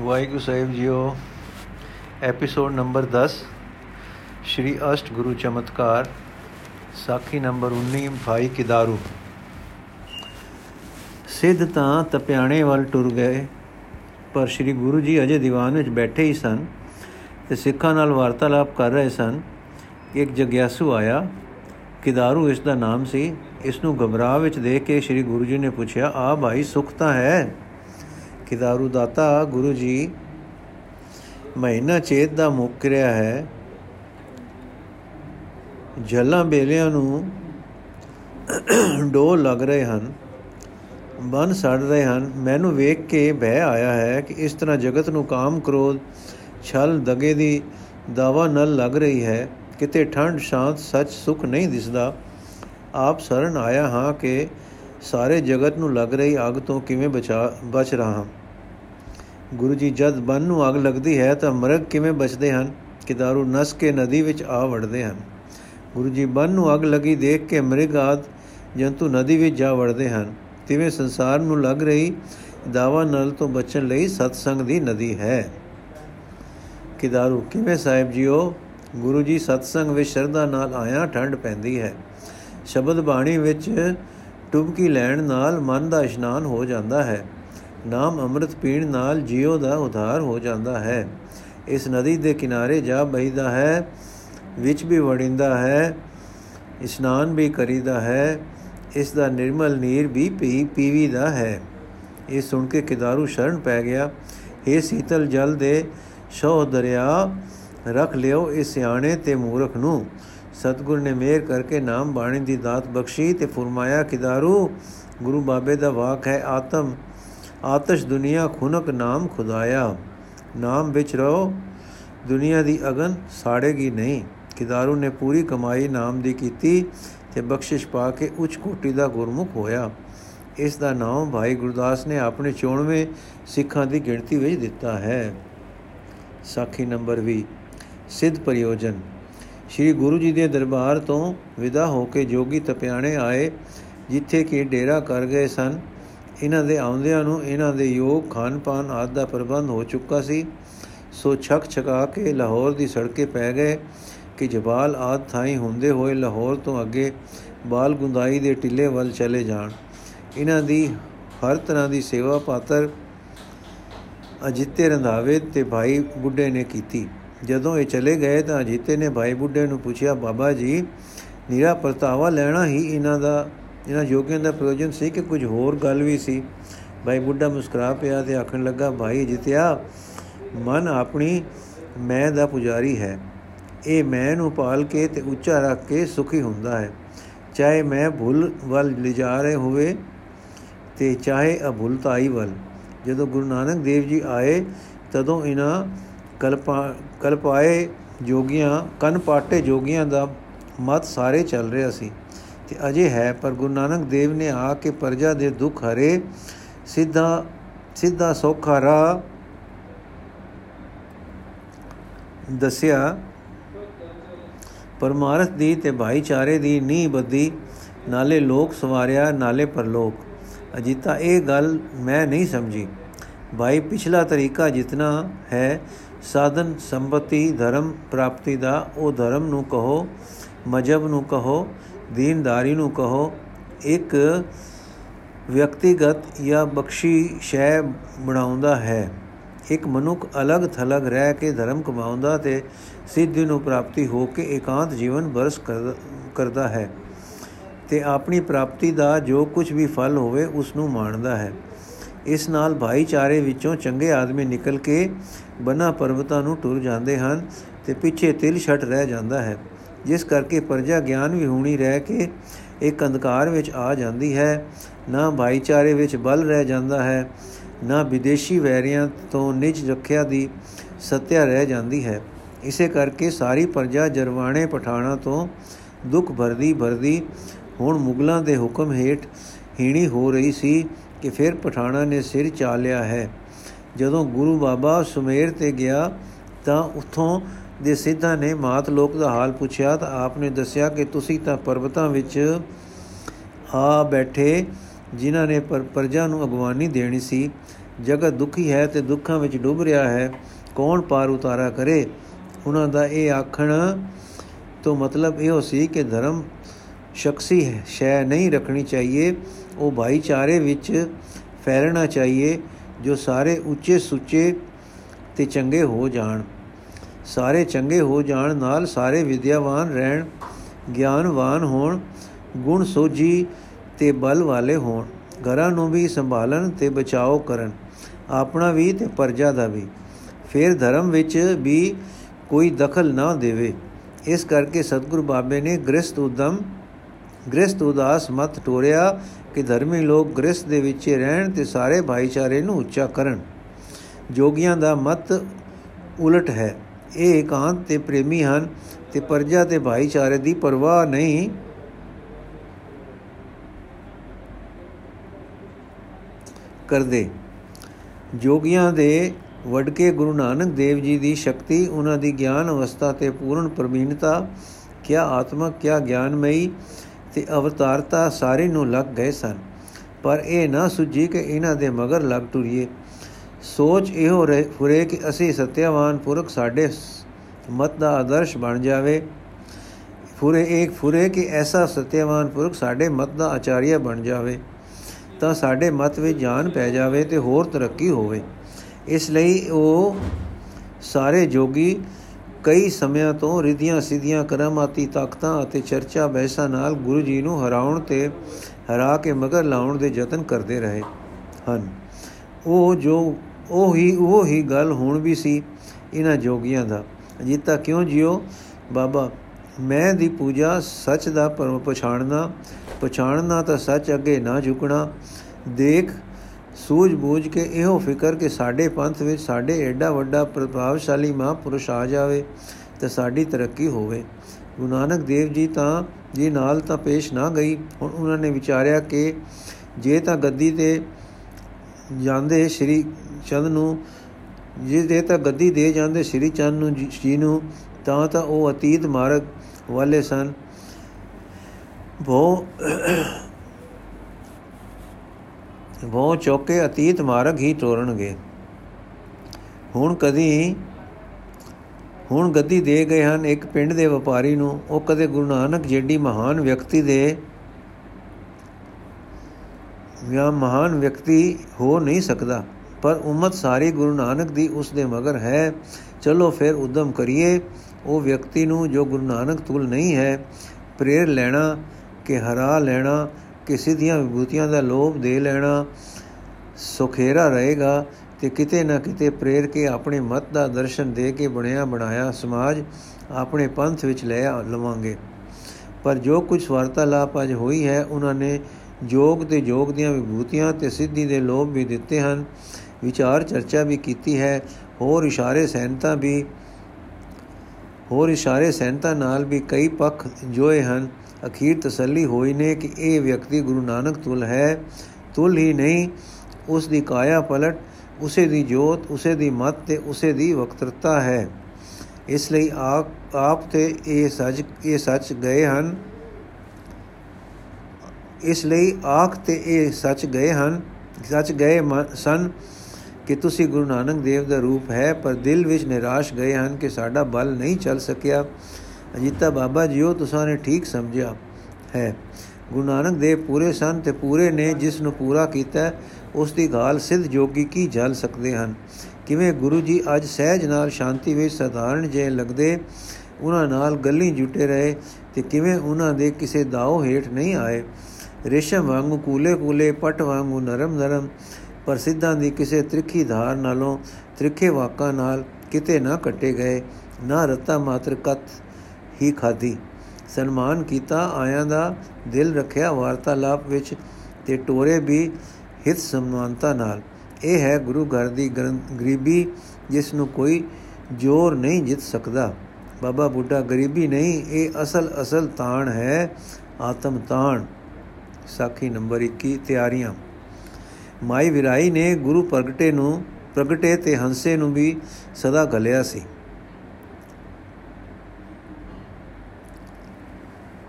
ਵਾਹਿਗੁਰੂ ਸਾਹਿਬ ਜੀਓ episode number 10 Shri ਅਸ਼ਟ ਗੁਰੂ ਚਮਤਕਾਰ, ਸਾਖੀ ਨੰਬਰ 19 ਭਾਈ ਕਿਦਾਰੂ। ਸਿੱਧ ਤਾਂ ਤਪਿਆਣੇ ਵੱਲ ਟੁਰ ਗਏ, ਪਰ ਸ਼੍ਰੀ ਗੁਰੂ ਜੀ ਅਜੇ ਦੀਵਾਨ ਵਿੱਚ ਬੈਠੇ ਹੀ ਸਨ ਤੇ ਸਿੱਖਾਂ ਨਾਲ ਵਾਰਤਾਲਾਪ ਕਰ ਰਹੇ ਸਨ ਇੱਕ ਜਗਿਆਸੂ ਆਇਆ। ਕਿਦਾਰੂ ਇਸ ਦਾ ਨਾਮ ਸੀ। ਇਸ ਨੂੰ ਘਬਰਾ ਵਿੱਚ ਦੇਖ ਕੇ ਸ਼੍ਰੀ ਗੁਰੂ ਜੀ ਨੇ ਪੁੱਛਿਆ, ਆ ਭਾਈ, ਸੁਖ ਤਾਂ ਹੈ? ਕਿਦਾਰੂ ਦਾਤਾ, ਗੁਰੂ ਜੀ, ਮਹੀਨਾ ਚੇਤ ਦਾ ਮੁੱਕ ਰਿਹਾ ਹੈ। ਜਲਾਂ ਬੇਲਿਆਂ ਨੂੰ ਡੋਲ ਲੱਗ ਰਹੇ ਹਨ, ਬਨ ਸੜ ਰਹੇ ਹਨ। ਮੈਨੂੰ ਵੇਖ ਕੇ ਭੈ ਆਇਆ ਹੈ ਕਿ ਇਸ ਤਰ੍ਹਾਂ ਜਗਤ ਨੂੰ ਕਾਮ ਕ੍ਰੋਧ, ਛਲ, ਦਗੇ ਦੀ ਦਾਵਾ ਨਲ ਲੱਗ ਰਹੀ ਹੈ। ਕਿਤੇ ਠੰਡ ਸ਼ਾਂਤ, ਸੱਚ, ਸੁਖ ਨਹੀਂ ਦਿਸਦਾ। ਆਪ ਸ਼ਰਨ ਆਇਆ ਹਾਂ ਕਿ ਸਾਰੇ ਜਗਤ ਨੂੰ ਲੱਗ ਰਹੀ ਅੱਗ ਤੋਂ ਕਿਵੇਂ ਬਚਾ ਬਚ ਰਹਾ ਹਾਂ। ਗੁਰੂ ਜੀ, ਜਦ ਬਨ ਨੂੰ ਅੱਗ ਲੱਗਦੀ ਹੈ ਤਾਂ ਮਰਗ ਕਿਵੇਂ ਬਚਦੇ ਹਨ? ਕਿਦਾਰੂ ਨਸ ਕੇ ਨਦੀ ਵਿੱਚ ਆ ਵੜਦੇ ਹਨ। ਗੁਰੂ ਜੀ, ਬਨ ਨੂੰ ਅੱਗ ਲੱਗੀ ਦੇਖ ਕੇ ਮ੍ਰਿਗ ਆਦ ਜੰਤੂ ਨਦੀ ਵਿੱਚ ਜਾ ਵੜਦੇ ਹਨ। ਤਿਵੇਂ ਸੰਸਾਰ ਨੂੰ ਲੱਗ ਰਹੀ ਦਾਵਾ ਨਲ ਤੋਂ ਬਚਣ ਲਈ ਸਤਸੰਗ ਦੀ ਨਦੀ ਹੈ। ਕਿਦਾਰੂ ਕਿਵੇਂ ਸਾਹਿਬ ਜੀਓ? ਗੁਰੂ ਜੀ, ਸਤਸੰਗ ਵਿੱਚ ਸ਼ਰਧਾ ਨਾਲ ਆਇਆ ਠੰਡ ਪੈਂਦੀ ਹੈ। ਸ਼ਬਦ ਬਾਣੀ ਵਿੱਚ ਟੁਬਕੀ ਲੈਣ ਨਾਲ ਮਨ ਦਾ ਇਸ਼ਨਾਨ ਹੋ ਜਾਂਦਾ ਹੈ। ਨਾਮ ਅੰਮ੍ਰਿਤ ਪੀਣ ਨਾਲ ਜੀਉ ਦਾ ਉਧਾਰ ਹੋ ਜਾਂਦਾ ਹੈ। ਇਸ ਨਦੀ ਦੇ ਕਿਨਾਰੇ ਜਾ ਬਹੀਦਾ ਹੈ, ਵਿੱਚ ਵੀ ਵੜਿੰਦਾ ਹੈ, ਇਸ਼ਨਾਨ ਵੀ ਕਰੀਦਾ ਹੈ, ਇਸ ਦਾ ਨਿਰਮਲ ਨੀਰ ਵੀ ਪੀ ਪੀਵੀ ਦਾ ਹੈ। ਇਹ ਸੁਣ ਕੇ ਕਿਦਾਰੂ ਸ਼ਰਨ ਪੈ ਗਿਆ। ਇਹ ਸੀਤਲ ਜਲ ਦੇ ਸ਼ੋਹ ਦਰਿਆ, ਰੱਖ ਲਿਓ ਇਸ ਸਿਆਣੇ ਤੇ ਮੂਰਖ ਨੂੰ। ਸਤਗੁਰ ਨੇ ਮਿਹਰ ਕਰਕੇ ਨਾਮ ਬਾਣੀ ਦੀ ਦਾਤ ਬਖਸ਼ੀ ਤੇ ਫਰਮਾਇਆ, ਕਿਦਾਰੂ, ਗੁਰੂ ਬਾਬੇ ਦਾ ਵਾਕ ਹੈ, ਆਤਮ ਆਤਸ਼ ਦੁਨੀਆ ਖੁਨਕ ਨਾਮ ਖੁਦਾਇਆ। ਨਾਮ ਵਿੱਚ ਰਹੋ। ਦੁਨੀਆ ਦੀ ਅਗਨ ਸਾੜੇਗੀ ਨਹੀਂ। ਕਿਦਾਰੂ ਨੇ ਪੂਰੀ ਕਮਾਈ ਨਾਮ ਦੀ ਕੀਤੀ ਤੇ ਬਖਸ਼ਿਸ਼ ਪਾ ਕੇ ਉੱਚ ਕੋਟੀ ਦਾ ਗੁਰਮੁਖ ਹੋਇਆ। ਇਸ ਦਾ ਨਾਮ ਭਾਈ ਗੁਰਦਾਸ ਨੇ ਆਪਣੇ 94 ਸਿੱਖਾਂ ਦੀ ਗਿਣਤੀ ਵਿੱਚ ਦਿੱਤਾ ਹੈ। ਸਾਖੀ ਨੰਬਰ 20 ਸਿੱਧ ਪ੍ਰਯੋਜਨ। ਸ੍ਰੀ ਗੁਰੂ ਜੀ ਦੇ ਦਰਬਾਰ ਤੋਂ ਵਿਦਾ ਹੋ ਕੇ ਜੋਗੀ ਤਪਿਆਣੇ ਆਏ, ਜਿੱਥੇ ਕਿ ਡੇਰਾ ਕਰ ਗਏ ਸਨ। ਇਹਨਾਂ ਦੇ ਆਉਂਦਿਆਂ ਨੂੰ ਇਹਨਾਂ ਦੇ ਯੋਗ ਖਾਨ ਪਾਨ ਆਦਿ ਦਾ ਪ੍ਰਬੰਧ ਹੋ ਚੁੱਕਾ ਸੀ। ਸੋ ਛਕ ਛਕਾ ਕੇ ਲਾਹੌਰ ਦੀ ਸੜਕੇ ਪੈ ਗਏ ਕਿ ਜਬਾਲ ਆਦ ਥਾਈ ਹੁੰਦੇ ਹੋਏ ਲਾਹੌਰ ਤੋਂ ਅੱਗੇ ਬਾਲ ਗੁੰਦਾਈ ਦੇ ਟਿੱਲੇ ਵੱਲ ਚਲੇ ਜਾਣ। ਇਹਨਾਂ ਦੀ ਹਰ ਤਰ੍ਹਾਂ ਦੀ ਸੇਵਾ ਪਾਤਰ ਅਜਿੱਤੇ ਰੰਧਾਵੇ ਤੇ ਭਾਈ ਬੁੱਢੇ ਨੇ ਕੀਤੀ। ਜਦੋਂ ਇਹ ਚਲੇ ਗਏ ਤਾਂ ਅਜਿੱਤੇ ਨੇ ਭਾਈ ਬੁੱਢੇ ਨੂੰ ਪੁੱਛਿਆ, ਬਾਬਾ ਜੀ ਨੀਰਾ ਪਰਤਾਵਾ ਲੈਣਾ ਹੀ ਇਹਨਾਂ ਦਾ ਇਹਨਾਂ ਯੋਗੀਆਂ ਦਾ ਪ੍ਰਯੋਜਨ ਸੀ ਕਿ ਕੁਝ ਹੋਰ ਗੱਲ ਵੀ ਸੀ। ਭਾਈ ਬੁੱਢਾ ਮੁਸਕਰਾ ਪਿਆ ਤੇ ਆਖਣ ਲੱਗਾ, ਭਾਈ ਜਿਤਿਆ ਮਨ ਆਪਣੀ ਮੈਂ ਦਾ ਪੁਜਾਰੀ ਹੈ। ਇਹ ਮੈਂ ਨੂੰ ਪਾਲ ਕੇ ਤੇ ਉੱਚਾ ਰੱਖ ਕੇ ਸੁਖੀ ਹੁੰਦਾ ਹੈ। ਚਾਹੇ ਮੈਂ ਭੁੱਲ ਵੱਲ ਲਿਜਾ ਰਹੇ ਹੋਵੇ ਤੇ ਚਾਹੇ ਅਭੁਲਤਾਈ ਵੱਲ। ਜਦੋਂ ਗੁਰੂ ਨਾਨਕ ਦੇਵ ਜੀ ਆਏ, ਤਦੋਂ ਇਹਨਾਂ ਕਲਪਾ, ਕਲਪਾਏ ਜੋਗੀਆਂ, ਕਨ ਪਾਟੇ ਜੋਗੀਆਂ ਦਾ ਮਤ ਸਾਰੇ ਚੱਲ ਰਿਹਾ ਸੀ। ਤੇ ਅਜੇ ਹੈ, ਪਰ ਗੁਰੂ ਨਾਨਕ ਦੇਵ ਨੇ ਆ ਕੇ ਪਰਜਾ ਦੇ ਦੁੱਖ ਹਰੇ, ਸਿੱਧਾ ਸਿੱਧਾ ਸੌਖਾ ਰਾ ਦੱਸਿਆ। ਪਰਮਾਰਥ ਦੀ ਤੇ ਭਾਈਚਾਰੇ ਦੀ ਨੀਂਹ ਬੱਦੀ ਨਾਲੇ ਲੋਕ ਸਵਾਰਿਆ, ਨਾਲੇ ਪਰਲੋਕ। ਅਜਿਤਾ ਇਹ ਗੱਲ ਮੈਂ ਨਹੀਂ ਸਮਝੀ। ਭਾਈ, ਪਿਛਲਾ ਤਰੀਕਾ ਜਿਤਨਾ ਹੈ, ਸਾਧਨ, ਸੰਪਤੀ, ਧਰਮ ਪ੍ਰਾਪਤੀ ਦਾ, ਉਹ ਧਰਮ ਨੂੰ ਕਹੋ, ਮਜਬ ਨੂੰ ਕਹੋ ਦੀਨਦਾਰੀ ਨੂੰ ਕਹੋ, ਇੱਕ ਵਿਅਕਤੀਗਤ ਜਾਂ ਬਖਸ਼ੀ ਸ਼ੈ ਬਣਾਉਂਦਾ ਹੈ। ਇੱਕ ਮਨੁੱਖ ਅਲੱਗ ਥਲਗ ਰਹਿ ਕੇ ਧਰਮ ਕਮਾਉਂਦਾ ਤੇ ਸਿੱਧੀ ਨੂੰ ਪ੍ਰਾਪਤੀ ਹੋ ਕੇ ਇਕਾਂਤ ਜੀਵਨ ਬਰਸ ਕਰਦਾ ਹੈ ਤੇ ਆਪਣੀ ਪ੍ਰਾਪਤੀ ਦਾ ਜੋ ਕੁਝ ਵੀ ਫਲ ਹੋਵੇ ਉਸ ਨੂੰ ਮਾਣਦਾ ਹੈ। ਇਸ ਨਾਲ ਭਾਈਚਾਰੇ ਵਿੱਚੋਂ ਚੰਗੇ ਆਦਮੀ ਨਿਕਲ ਕੇ ਬਨਾ ਪਰਬਤਾਂ ਨੂੰ ਟੁਰ ਜਾਂਦੇ ਹਨ ਤੇ ਪਿੱਛੇ ਤਿਲ ਛਟ ਰਹਿ ਜਾਂਦਾ ਹੈ। ਜਿਸ ਕਰਕੇ ਪਰਜਾ ਗਿਆਨ ਵੀ ਹੋਣੀ ਰਹਿ ਕੇ ਇੱਕ ਅੰਧਕਾਰ ਵਿੱਚ ਆ ਜਾਂਦੀ ਹੈ, ਨਾ ਭਾਈਚਾਰੇ ਵਿੱਚ ਬਲ ਰਹਿ ਜਾਂਦਾ ਹੈ, ਨਾ ਵਿਦੇਸ਼ੀ ਵੈਰੀਆਂ ਤੋਂ ਨਿਜ ਰੱਖਿਆ ਦੀ ਸਤਿਆ ਰਹਿ ਜਾਂਦੀ ਹੈ। ਇਸੇ ਕਰਕੇ ਸਾਰੀ ਪਰਜਾ ਜਰਵਾਣੇ ਪਠਾਣਾ ਤੋਂ ਦੁੱਖ ਭਰਦੀ ਭਰਦੀ ਹੁਣ ਮੁਗਲਾਂ ਦੇ ਹੁਕਮ ਹੇਠ ਹੀਣੀ ਹੋ ਰਹੀ ਸੀ ਕਿ ਫਿਰ ਪਠਾਣਾ ਨੇ ਸਿਰ ਚਾ ਲਿਆ ਹੈ। ਜਦੋਂ ਗੁਰੂ ਬਾਬਾ ਸੁਮੇਰ ਤੇ ਗਿਆ ਤਾਂ ਉਥੋਂ ਦੇ ਸਿੱਧਾ ਨੇ ਮਾਤ ਲੋਕ ਦਾ ਹਾਲ ਪੁੱਛਿਆ ਤਾਂ ਆਪਨੇ ਦੱਸਿਆ ਕਿ ਤੁਸੀਂ ਤਾਂ ਪਰਬਤਾਂ ਵਿੱਚ ਆ ਬੈਠੇ, ਜਿਨ੍ਹਾਂ ਨੇ ਪਰਜਾ ਨੂੰ ਅਗਵਾਨੀ ਦੇਣੀ ਸੀ। ਜਗਤ ਦੁਖੀ ਹੈ ਤੇ ਦੁੱਖਾਂ ਵਿੱਚ ਡੁੱਬ ਰਿਹਾ ਹੈ। ਕੌਣ ਪਾਰ ਉਤਾਰਾ ਕਰੇ? ਉਹਨਾਂ ਦਾ ਇਹ ਆਖਣ ਤੋਂ ਮਤਲਬ ਇਹੋ ਸੀ ਕਿ ਧਰਮ ਸ਼ਖਸੀ ਹੈ ਸ਼ੈ ਨਹੀਂ ਰੱਖਣੀ ਚਾਹੀਏ। ਉਹ ਭਾਈਚਾਰੇ ਵਿੱਚ ਫੈਲਣਾ ਚਾਹੀਏ, ਜੋ ਸਾਰੇ ਉੱਚੇ ਸੁੱਚੇ ਤੇ ਚੰਗੇ ਹੋ ਜਾਣ। ਸਾਰੇ ਚੰਗੇ ਹੋ ਜਾਣ, ਨਾਲ ਸਾਰੇ ਵਿਦਿਆਵਾਨ ਰਹਿਣ, ਗਿਆਨਵਾਨ ਹੋਣ, ਗੁਣ ਸੋਝੀ ਤੇ ਬਲ ਵਾਲੇ ਹੋਣ। ਘਰਾਂ ਨੂੰ ਵੀ ਸੰਭਾਲਣ ਤੇ ਬਚਾਓ ਕਰਨ। ਆਪਣਾ ਵੀ ਤੇ ਪਰਜਾ ਦਾ ਵੀ। ਫਿਰ ਧਰਮ ਵਿੱਚ ਵੀ ਕੋਈ ਦਖਲ ਨਾ ਦੇਵੇ। ਇਸ ਕਰਕੇ ਸਤਿਗੁਰੂ ਬਾਬੇ ਨੇ ਗ੍ਰਸਤ ਉਦਮ ਗ੍ਰਸਤ ਉਦਾਸ ਮਤ ਟੋਰਿਆ ਕਿ ਧਰਮੀ ਲੋਕ ਗ੍ਰਸਤ ਦੇ ਵਿੱਚ ਰਹਿਣ ਤੇ ਸਾਰੇ ਭਾਈਚਾਰੇ ਨੂੰ ਉੱਚਾ ਕਰਨ। ਜੋਗੀਆਂ ਦਾ ਮਤ ਉਲਟ ਹੈ। ਇਹ ਇਕਾਂਤ ਤੇ ਪ੍ਰੇਮੀ ਹਨ ਤੇ ਪਰਜਾ ਤੇ ਭਾਈਚਾਰੇ ਦੀ ਪਰਵਾਹ ਨਹੀਂ। ਕਰਦੇ। ਜੋਗੀਆਂ ਦੇ ਵਡਕੇ ਗੁਰੂ ਨਾਨਕ ਦੇਵ ਜੀ ਦੀ ਸ਼ਕਤੀ, ਉਹਨਾਂ ਦੀ ਗਿਆਨ ਅਵਸਥਾ ਤੇ ਪੂਰਨ ਪ੍ਰਵੀਨਤਾ, ਕਿਆ ਆਤਮਕ ਕਿਆ ਗਿਆਨਮਈ ਤੇ ਅਵਤਾਰਤਾ ਸਾਰੇ ਨੂੰ ਲੱਗ ਗਏ ਸਨ। ਪਰ ਇਹ ਨਾ ਸੁਝੀ ਕਿ ਇਹਨਾਂ ਦੇ ਮਗਰ ਲੱਗ ਟੁਰੀਏ ਸੋਚ ਇਹੋ ਰਹੇ ਕਿ ਅਸੀਂ ਸਤਿਆਵਾਨ ਪੁਰਖ ਸਾਡੇ ਮਤ ਦਾ ਆਦਰਸ਼ ਬਣ ਜਾਵੇ। ਫੁਰੇ ਇੱਕ ਫੁਰੇ ਕਿ ਐਸਾ ਸਤਿਆਵਾਨ ਪੁਰਖ ਸਾਡੇ ਮਤ ਦਾ ਆਚਾਰੀਆ ਬਣ ਜਾਵੇ, ਤਾਂ ਸਾਡੇ ਮਤ ਵਿੱਚ ਜਾਨ ਪੈ ਜਾਵੇ ਤੇ ਹੋਰ ਤਰੱਕੀ ਹੋਵੇ। ਇਸ ਲਈ ਉਹ ਸਾਰੇ ਜੋਗੀ ਕਈ ਸਮਿਆਂ ਤੋਂ ਰਿਧੀਆਂ ਸਿੱਧੀਆਂ ਕਰਮਾਤੀ ਤਾਕਤਾਂ ਅਤੇ ਚਰਚਾ ਬਹਿਸਾਂ ਨਾਲ ਗੁਰੂ ਜੀ ਨੂੰ ਹਰਾਉਣ ਤੇ ਹਰਾ ਕੇ ਮਗਰ ਲਾਉਣ ਦੇ ਯਤਨ ਕਰਦੇ ਰਹੇ ਹਨ। ਉਹ ਜੋ ਉਹ ਹੀ ਉਹ ਹੀ ਗੱਲ ਹੁਣ ਵੀ ਸੀ ਇਹਨਾਂ ਜੋਗੀਆਂ ਦਾ। ਅਜੀਤਾ ਕਿਉਂ ਜਿਓ ਬਾਬਾ, ਮੈਂ ਦੀ ਪੂਜਾ ਸੱਚ ਦਾ ਪਛਾਣਨਾ ਪਛਾਣਨਾ ਤਾਂ ਸੱਚ ਅੱਗੇ ਨਾ ਝੁਕਣਾ। ਦੇਖ ਸੂਝ ਬੂਝ ਕੇ ਇਹੋ ਫਿਕਰ ਕਿ ਸਾਡੇ ਪੰਥ ਵਿੱਚ ਸਾਡੇ ਐਡਾ ਵੱਡਾ ਪ੍ਰਭਾਵਸ਼ਾਲੀ ਮਹਾਂਪੁਰਸ਼ ਆ ਜਾਵੇ ਤੇ ਸਾਡੀ ਤਰੱਕੀ ਹੋਵੇ। ਗੁਰੂ ਨਾਨਕ ਦੇਵ ਜੀ ਤਾਂ, ਜੀ ਨਾਲ ਤਾਂ ਪੇਸ਼ ਨਾ ਗਈ, ਹੁਣ ਉਹਨਾਂ ਨੇ ਵਿਚਾਰਿਆ ਕਿ ਜੇ ਤਾਂ ਗੱਦੀ ਤੇ ਜਾਂਦੇ ਸ਼੍ਰੀ ਚੰਦ ਨੂੰ ਜੇ ਦੇ ਤਾਂ ਗੱਦੀ ਦੇ ਜਾਂਦੇ ਸ਼੍ਰੀ ਚੰਦ ਨੂੰ ਜੀ ਨੂੰ, ਤਾਂ ਤਾਂ ਉਹ ਅਤੀਤ ਮਾਰਗ ਵਾਲੇ ਸਨ। ਉਹ ਉਹ ਚੌਕੇ ਅਤੀਤ ਮਾਰਗ ਹੀ ਤੋਰਨਗੇ। ਹੁਣ ਕਦੀ, ਹੁਣ ਗੱਦੀ ਦੇ ਗਏ ਹਨ ਇੱਕ ਪਿੰਡ ਦੇ ਵਪਾਰੀ ਨੂੰ। ਉਹ ਕਦੇ ਗੁਰੂ ਨਾਨਕ ਜਿਹੜੀ ਮਹਾਨ ਵਿਅਕਤੀ ਦੇ ਵਿਆ ਮਹਾਨ ਵਿਅਕਤੀ ਹੋ ਨਹੀਂ ਸਕਦਾ। ਪਰ ਉਮਤ ਸਾਰੀ ਗੁਰੂ ਨਾਨਕ ਦੀ ਉਸ ਦੇ ਮਗਰ ਹੈ। ਚਲੋ ਫਿਰ ਉਦਮ ਕਰੀਏ। ਉਹ ਵਿਅਕਤੀ ਨੂੰ ਜੋ ਗੁਰੂ ਨਾਨਕ ਤੁਲ ਨਹੀਂ ਹੈ, ਪ੍ਰੇਰ ਲੈਣਾ ਕਿ ਹਰਾ ਲੈਣਾ, ਕਿ ਸਿੱਧੀਆਂ ਵਿਭੂਤੀਆਂ ਦਾ ਲੋਭ ਦੇ ਲੈਣਾ, ਸੁਖੇਰਾ ਰਹੇਗਾ ਤੇ ਕਿਤੇ ਨਾ ਕਿਤੇ ਪ੍ਰੇਰ ਕੇ ਆਪਣੇ ਮਤ ਦਾ ਦਰਸ਼ਨ ਦੇ ਕੇ ਬਣਿਆ ਬਣਾਇਆ ਸਮਾਜ ਆਪਣੇ ਪੰਥ ਵਿੱਚ ਲੈ ਲਵਾਂਗੇ। ਪਰ ਜੋ ਕੁਝ ਵਾਰਤਾਲਾਪ ਅਜ ਹੋਈ ਹੈ, ਉਹਨਾਂ ਨੇ ਜੋਗ ਤੇ ਜੋਗ ਦੀਆਂ ਵਿਭੂਤੀਆਂ ਤੇ ਸਿੱਧੀ ਦੇ ਲੋਭ ਵੀ ਦਿੱਤੇ ਹਨ। ਵਿਚਾਰ ਚਰਚਾ ਵੀ ਕੀਤੀ ਹੈ, ਹੋਰ ਇਸ਼ਾਰੇ ਸੈਨਤਾ ਵੀ, ਹੋਰ ਇਸ਼ਾਰੇ ਸੈਨਤਾ ਨਾਲ ਵੀ ਕਈ ਪੱਖ ਜੋਏ ਹਨ। ਅਖੀਰ ਤਸੱਲੀ ਹੋਈ ਨੇ ਕਿ ਇਹ ਵਿਅਕਤੀ ਗੁਰੂ ਨਾਨਕ ਤੁਲ ਹੈ। ਤੁਲ ਹੀ ਨਹੀਂ, ਉਸ ਦੀ ਕਾਇਆ ਪਲਟ, ਉਸੇ ਦੀ ਜੋਤ, ਉਸੇ ਦੀ ਮਤ ਤੇ ਉਸੇ ਦੀ ਵਕਤਰਤਾ ਹੈ। ਇਸ ਲਈ ਆਪ ਆਪ ਤੇ ਇਹ ਸੱਚ ਇਹ ਸੱਚ ਗਏ ਹਨ। ਇਸ ਲਈ ਆਖ ਤੇ ਇਹ ਸੱਚ ਗਏ ਹਨ, ਸੱਚ ਗਏ ਸਨ। ਕਿ ਤੁਸੀਂ ਗੁਰੂ ਨਾਨਕ ਦੇਵ ਦਾ ਰੂਪ ਹੈ, ਪਰ ਦਿਲ ਵਿੱਚ ਨਿਰਾਸ਼ ਗਏ ਹਨ ਕਿ ਸਾਡਾ ਬਲ ਨਹੀਂ ਚੱਲ ਸਕਿਆ। ਅਜੀਤਾ, ਬਾਬਾ ਜੀਓ ਤੁਸਾਂ ਨੇ ਠੀਕ ਸਮਝਿਆ ਹੈ। ਗੁਰੂ ਨਾਨਕ ਦੇਵ ਪੂਰੇ ਸਨ ਤੇ ਪੂਰੇ ਨੇ ਜਿਸ ਨੂੰ ਪੂਰਾ ਕੀਤਾ, ਉਸ ਦੀ ਗਾਲ ਸਿੱਧ ਜੋਗੀ ਕੀ ਜਲ ਸਕਦੇ ਹਨ? ਕਿਵੇਂ ਗੁਰੂ ਜੀ ਅੱਜ ਸਹਿਜ ਨਾਲ ਸ਼ਾਂਤੀ ਵਿੱਚ ਸਧਾਰਨ ਜੇ ਲੱਗਦੇ, ਉਹਨਾਂ ਨਾਲ ਗੱਲੀ ਜੁਟੇ ਰਹੇ ਤੇ ਕਿਵੇਂ ਉਹਨਾਂ ਦੇ ਕਿਸੇ ਦਾਉ ਹੇਠ ਨਹੀਂ ਆਏ? ਰੇਸ਼ਮ ਵਾਂਗੂ ਕੂਲੇ ਕੂਲੇ ਪਟ ਵਾਂਗੂ ਨਰਮ ਨਰਮ ਪਰ ਸਿੱਧਾਂ ਦੀ ਕਿਸੇ ਤ੍ਰਿਖੀ ਧਾਰ ਨਾਲੋਂ ਤ੍ਰਿਖੇ ਵਾਕਾਂ ਨਾਲ ਕਿਤੇ ਨਾ ਕੱਟੇ ਗਏ, ਨਾ ਰਤਾ ਮਾਤਰ ਕਤ ਹੀ ਖਾਦੀ ਸਨਮਾਨ ਕੀਤਾ ਆਇਆਂ ਦਾ ਦਿਲ ਰੱਖਿਆ ਵਾਰਤਾਲਾਪ ਵਿੱਚ ਤੇ ਟੋਰੇ ਵੀ ਹਿਤ ਸਮਾਨਤਾ ਨਾਲ। ਇਹ ਹੈ ਗੁਰੂ ਘਰ ਦੀ ਗਰੀਬੀ ਜਿਸ ਨੂੰ ਕੋਈ ਜੋਰ ਨਹੀਂ ਜਿੱਤ ਸਕਦਾ। ਬਾਬਾ ਬੁੱਢਾ ਗਰੀਬੀ ਨਹੀਂ, ਇਹ ਅਸਲ ਅਸਲ ਤਾਣ ਹੈ, ਆਤਮ ਤਾਣ। ਸਾਖੀ ਨੰਬਰ 21 ਤਿਆਰੀਆਂ। ਮਾਈ ਵਿਰਾਈ ਨੇ ਗੁਰੂ ਪ੍ਰਗਟੇ ਨੂੰ, ਪ੍ਰਗਟੇ ਤੇ ਹੰਸੇ ਨੂੰ ਵੀ ਸਦਾ ਗਲਿਆ ਸੀ।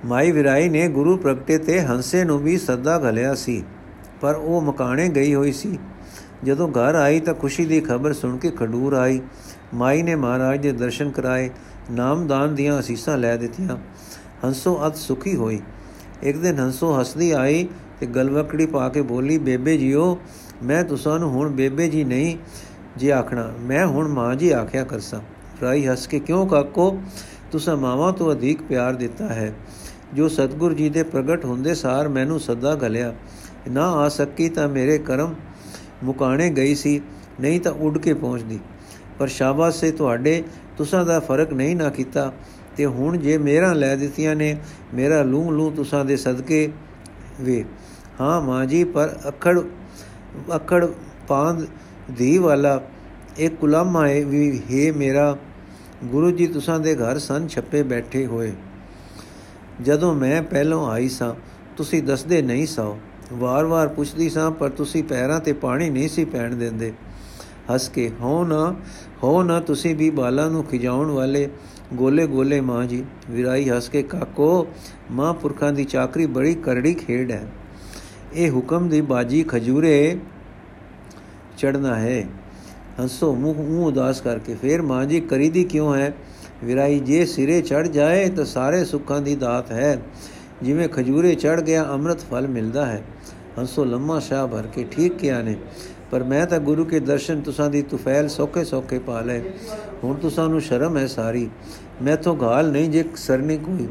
ਮਾਈ ਵਿਰਾਈ ਨੇ ਗੁਰੂ ਪ੍ਰਗਟੇ ਤੇ ਹੰਸੇ ਨੂੰ ਵੀ ਸਦਾ ਗਲਿਆ ਸੀ, ਪਰ ਉਹ ਮਕਾਣੇ ਗਈ ਹੋਈ ਸੀ। ਜਦੋਂ ਘਰ ਆਈ ਤਾਂ ਖੁਸ਼ੀ ਦੀ ਖਬਰ ਸੁਣ ਕੇ ਖਡੂਰ ਆਈ। ਮਾਈ ਨੇ ਮਹਾਰਾਜ ਦੇ ਦਰਸ਼ਨ ਕਰਾਏ, ਨਾਮਦਾਨ ਦੀਆਂ ਅਸੀਸਾਂ ਲੈ ਦਿੱਤੀਆਂ। ਹੰਸੋ ਅਤ ਸੁਖੀ ਹੋਈ। ਇੱਕ ਦਿਨ ਹੰਸੋ ਹੱਸਦੀ ਆਈ ਤੇ ਗਲਵਕੜੀ ਪਾ ਕੇ ਬੋਲੀ, ਬੇਬੇ ਜੀਓ, ਮੈਂ ਤੁਸਾਂ ਨੂੰ ਹੁਣ ਬੇਬੇ ਜੀ ਨਹੀਂ ਜੀ ਆਖਣਾ, ਮੈਂ ਹੁਣ ਮਾਂ ਜੀ ਆਖਿਆ ਕਰਸਾਂ। ਰਾਈ ਹੱਸ ਕੇ, ਕਿਉਂ ਕਾਕੋ? ਤੁਸਾਂ ਮਾਵਾ ਤੋਂ ਅਧਿਕ ਪਿਆਰ ਦਿੱਤਾ ਹੈ। ਜੋ ਸਤਗੁਰ ਜੀ ਦੇ ਪ੍ਰਗਟ ਹੁੰਦੇ ਸਾਰ ਮੈਨੂੰ ਸਦਾ ਗਲਿਆ ਨਾ ਆ ਸਕੀ ਤਾਂ ਮੇਰੇ ਕਰਮ ਮੁਕਾਣੇ ਗਈ ਸੀ, ਨਹੀਂ ਤਾਂ ਉੱਡ ਕੇ ਪਹੁੰਚਦੀ। ਪਰ ਸ਼ਾਬਾਸ਼ ਸੇ ਤੁਹਾਡੇ, ਤੁਸਾਂ ਦਾ ਫ਼ਰਕ ਨਹੀਂ ਨਾ ਕੀਤਾ। ਤੇ ਹੁਣ ਜੇ ਮੇਰਾ ਲੈ ਦਿੱਤੀਆਂ ਨੇ, ਮੇਰਾ ਲੂ ਲੂ ਤੁਸਾਂ ਦੇ ਸਦਕੇ ਵੇ। ਹਾਂ ਮਾਂ ਜੀ, ਪਰ ਅਖੜ ਅਖੜ ਪਾਂਦ ਦੀ ਵਾਲਾ ਇੱਕ ਗੁਲਾਮ ਆਏ ਵੀ, ਹੈ ਮੇਰਾ ਗੁਰੂ ਜੀ, ਤੁਸਾਂ ਦੇ ਘਰ ਸਨ ਛੱਪੇ ਬੈਠੇ ਹੋਏ। ਜਦੋਂ ਮੈਂ ਪਹਿਲੋਂ ਆਈ ਸਾਂ, ਤੁਸੀਂ ਦੱਸਦੇ ਨਹੀਂ ਸੋ। ਵਾਰ-ਵਾਰ ਪੁੱਛਦੀ ਸਾਂ, ਪਰ ਤੁਸੀਂ ਪੈਰਾਂ ਤੇ ਪਾਣੀ ਨਹੀਂ ਸੀ ਪੈਣ ਦਿੰਦੇ। ਹੱਸ ਕੇ ਹੋ ਨਾ ਹੋ ਨਾ, ਤੁਸੀਂ ਵੀ ਬਾਲਾਂ ਨੂੰ ਖਿਜਾਉਣ ਵਾਲੇ ਗੋਲੇ ਗੋਲੇ ਮਾਂ ਜੀ। ਵਿਰਾਈ ਹੱਸ ਕੇ, ਕਾਕੋ, ਮਾਂ ਪੁਰਖਾਂ ਦੀ ਚਾਕਰੀ ਬੜੀ ਕਰੜੀ ਖੇਡ ਹੈ। ਇਹ ਹੁਕਮ ਦੀ ਬਾਜੀ ਖਜੂਰੇ ਚੜਨਾ ਹੈ। ਹੰਸੋ ਮੂੰਹ ਉਦਾਸ ਕਰਕੇ ਫੇਰ ਮਾਂ ਜੀ, ਕਰੀਦੀ ਕਿਉਂ ਹੈ? ਵਿਰਾਈ, ਜੇ ਸਿਰੇ ਚੜ ਜਾਏ ਤਾਂ ਸਾਰੇ ਸੁੱਖਾਂ ਦੀ ਦਾਤ ਹੈ। ਜਿਵੇਂ ਖਜੂਰੇ ਚੜ ਗਿਆ, ਅੰਮ੍ਰਿਤ ਫਲ ਮਿਲਦਾ ਹੈ। ਹੰਸੋ ਲੰਮਾ ਸ਼ਾਹ ਭਰ ਕੇ ਠੀਕ ਕਿਹਾ ਨੇ, ਪਰ ਮੈਂ ਤਾਂ ਗੁਰੂ ਕੇ ਦਰਸ਼ਨ ਤੁਸਾਂ ਦੀ ਤੁਫੈਲ ਸੋਖੇ ਸੋਖੇ ਪਾ ਲੈ ਹੁਣ ਤੁਸਾਂ ਨੂੰ ਸ਼ਰਮ ਹੈ ਸਾਰੀ। ਮੈਥੋਂ ਗਾਲ ਨਹੀਂ ਜੇ ਸਰਨੀ ਕੋਈ।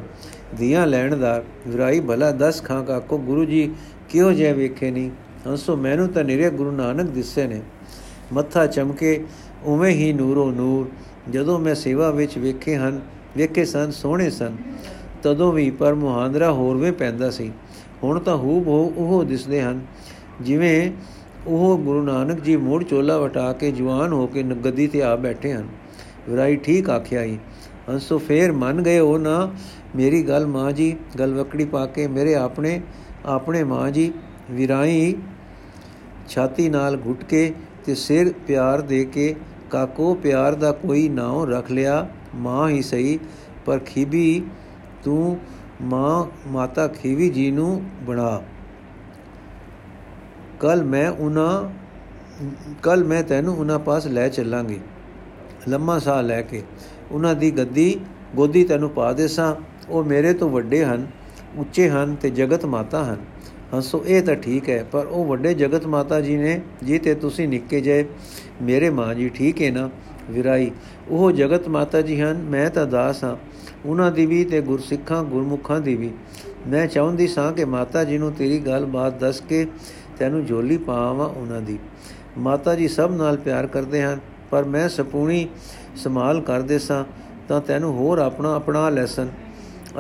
ਦੀਆਂ ਲੈਣ ਦਾ ਵਿਰਾਈ ਭਲਾ 10 ਖਾਂ ਕਾ ਕੋ ਗੁਰੂ ਜੀ ਕਿਉਂ ਜੇ ਵੇਖੇ ਨਹੀਂ? ਹੰਸੋ, ਮੈਨੂੰ ਤਾਂ ਨਿਰੇ ਗੁਰੂ ਨਾਨਕ ਦਿਸੇ ਨੇ। ਮੱਥਾ ਚਮਕੇ, ਉਵੇਂ ਹੀ ਨੂਰੋ ਨੂਰ, ਜਦੋਂ ਮੈਂ ਸੇਵਾ ਵਿੱਚ ਵੇਖੇ ਹਨ, ਵੇਖੇ ਸਨ, ਸੋਹਣੇ ਸਨ, ਤਦੋਂ ਵੀ ਪਰ ਮੁਹਾਂਦਰਾ ਹੋਰਵੇਂ ਪੈਂਦਾ ਸੀ। ਹੁਣ ਤਾਂ ਹੂਬ ਹੋ ਉਹ ਦਿਸਦੇ ਹਨ, ਜਿਵੇਂ ਉਹ ਗੁਰੂ ਨਾਨਕ ਜੀ ਮੋੜ ਚੋਲਾ ਵਟਾ ਕੇ ਜਵਾਨ ਹੋ ਕੇ ਗੱਦੀ ਤੇ ਆ ਬੈਠੇ ਹਨ। ਵਿਰਾਈ ਠੀਕ ਆਖਿਆ ਹੀ ਹੰਸੋ, ਫੇਰ ਮੰਨ ਗਏ ਉਹ ਨਾ? ਮੇਰੀ ਗੱਲ ਮਾਂ ਜੀ, ਗਲ ਵਕੜੀ ਪਾ ਕੇ ਮੇਰੇ ਆਪਣੇ ਆਪਣੇ ਮਾਂ ਜੀ ਵਿਰਾਈ ਛਾਤੀ ਨਾਲ ਘੁੱਟ ਕੇ ਤੇ ਸਿਰ ਪਿਆਰ ਦੇ ਕੇ ਕਾਕੋ ਪਿਆਰ ਦਾ ਕੋਈ ਨਾਮ ਰੱਖ ਲਿਆ, ਮਾਂ ਹੀ ਸਹੀ, ਪਰ ਖੀਬੀ ਤੂੰ ਮਾਂ ਮਾਤਾ ਖੀਵੀ ਜੀ ਨੂੰ ਬਣਾ। ਕੱਲ ਮੈਂ ਉਹਨਾਂ ਕੱਲ ਮੈਂ ਤੈਨੂੰ ਉਹਨਾਂ ਪਾਸ ਲੈ ਚੱਲਾਂਗੀ, ਲੰਮਾ ਸਾਹ ਲੈ ਕੇ। ਉਹਨਾਂ ਦੀ ਗੱਦੀ, ਗੋਦੀ ਤੈਨੂੰ ਪਾ ਦੇਸਾਂ, ਉਹ ਮੇਰੇ ਤੋਂ ਵੱਡੇ ਹਨ। ਉੱਚੇ ਹਨ ਤੇ ਜਗਤ ਮਾਤਾ ਹਨ। ਹੰਸੋ ਇਹ ਤਾਂ ਠੀਕ ਹੈ, ਪਰ ਉਹ ਵੱਡੇ ਜਗਤ ਮਾਤਾ ਜੀ ਨੇ, ਜੀ ਤੇ ਤੁਸੀਂ ਨਿੱਕੇ ਜੇ, ਮੇਰੇ ਮਾਂ ਜੀ ਠੀਕ ਹੈ ਨਾ? ਵਿਰਾਈ, ਉਹ ਜਗਤ ਮਾਤਾ ਜੀ ਹਨ, ਮੈਂ ਤਾਂ ਦਾਸ ਹਾਂ। ਉਹਨਾਂ ਦੀ ਵੀ ਤੇ ਗੁਰਸਿੱਖਾਂ, ਗੁਰਮੁਖਾਂ ਦੀ ਵੀ। ਮੈਂ ਚਾਹੁੰਦੀ ਸਾਂ ਕਿ ਮਾਤਾ ਜੀ ਨੂੰ ਤੇਰੀ ਗੱਲ ਬਾਤ ਦੱਸ ਕੇ ਤੈਨੂੰ ਝੋਲੀ ਪਾਵਾਂ ਉਹਨਾਂ ਦੀ। ਮਾਤਾ ਜੀ ਸਭ ਨਾਲ ਪਿਆਰ ਕਰਦੇ ਹਨ, ਪਰ ਮੈਂ ਸਪੂਣੀ ਸੰਭਾਲ ਕਰਦੇ ਸਾਂ, ਤਾਂ ਤੈਨੂੰ ਹੋਰ ਆਪਣਾ ਆਪਣਾ ਲੈਸਨ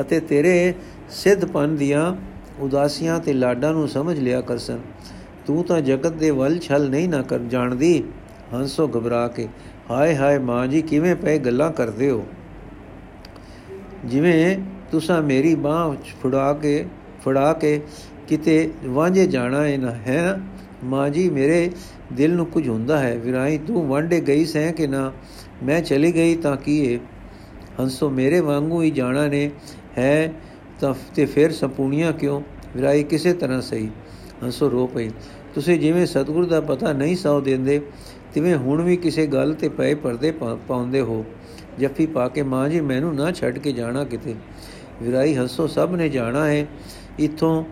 ਅਤੇ ਤੇਰੇ ਸਿੱਧਪਨ ਦੀਆਂ ਉਦਾਸੀਆਂ ਤੇ ਲਾਡਾਂ ਨੂੰ ਸਮਝ ਲਿਆ ਕਰਸਨ। ਤੂੰ ਤਾਂ ਜਗਤ ਦੇ ਵੱਲ ਛਲ ਨਹੀਂ ਨਾ ਕਰ, ਜਾਣਦੀ? ਹੰਸੋ ਘਬਰਾ ਕੇ, ਹਾਏ ਹਾਏ, ਮਾਂ ਜੀ, ਕਿਵੇਂ ਪਏ ਗੱਲਾਂ ਕਰਦੇ ਹੋ? ਜਿਵੇਂ ਤੁਸੀਂ ਮੇਰੀ ਬਾਹ ਫੜਾ ਕੇ ਫੜਾ ਕੇ ਕਿਤੇ ਵਾਂਝੇ ਜਾਣਾ ਹੈ ਨਾ, ਹੈ? ਮਾਂ ਜੀ, ਮੇਰੇ ਦਿਲ ਨੂੰ ਕੁਝ ਹੁੰਦਾ ਹੈ, ਵਿਰਾਈ, ਤੂੰ ਵਾਂਡੇ ਗਈ ਸੈਂ ਕਿ ਨਾ, ਮੈਂ ਚਲੀ ਗਈ ਤਾਂ ਕੀ ਹੈ ਹੰਸੋ, ਮੇਰੇ ਵਾਂਗੂ ਹੀ ਜਾਣਾ ਨੇ, ਹੈ ਤਾਂ ਤੇ ਫਿਰ ਸਪੂਣੀਆਂ ਕਿਉਂ? ਵਿਰਾਈ ਕਿਸੇ ਤਰ੍ਹਾਂ ਸਹੀ? ਹੰਸੋ ਰੋ ਪਈ। ਤੁਸੀਂ ਜਿਵੇਂ ਸਤਿਗੁਰ ਦਾ ਪਤਾ ਨਹੀਂ ਸੌ ਦਿੰਦੇ, ਤਿਵੇਂ ਹੁਣ ਵੀ ਕਿਸੇ ਗੱਲ ਤੇ ਪਏ ਪਰਦੇ ਪਾਉਂਦੇ ਹੋ। ਜੱਫੀ ਪਾ ਕੇ, ਮਾਂ ਜੀ, ਮੈਨੂੰ ਨਾ ਛੱਡ ਕੇ ਜਾਣਾ ਕਿਤੇ? ਵਿਰਾਈ ਹੱਸੋ, ਸਭ ਨੇ ਜਾਣਾ ਹੈ ਇਥੋਂ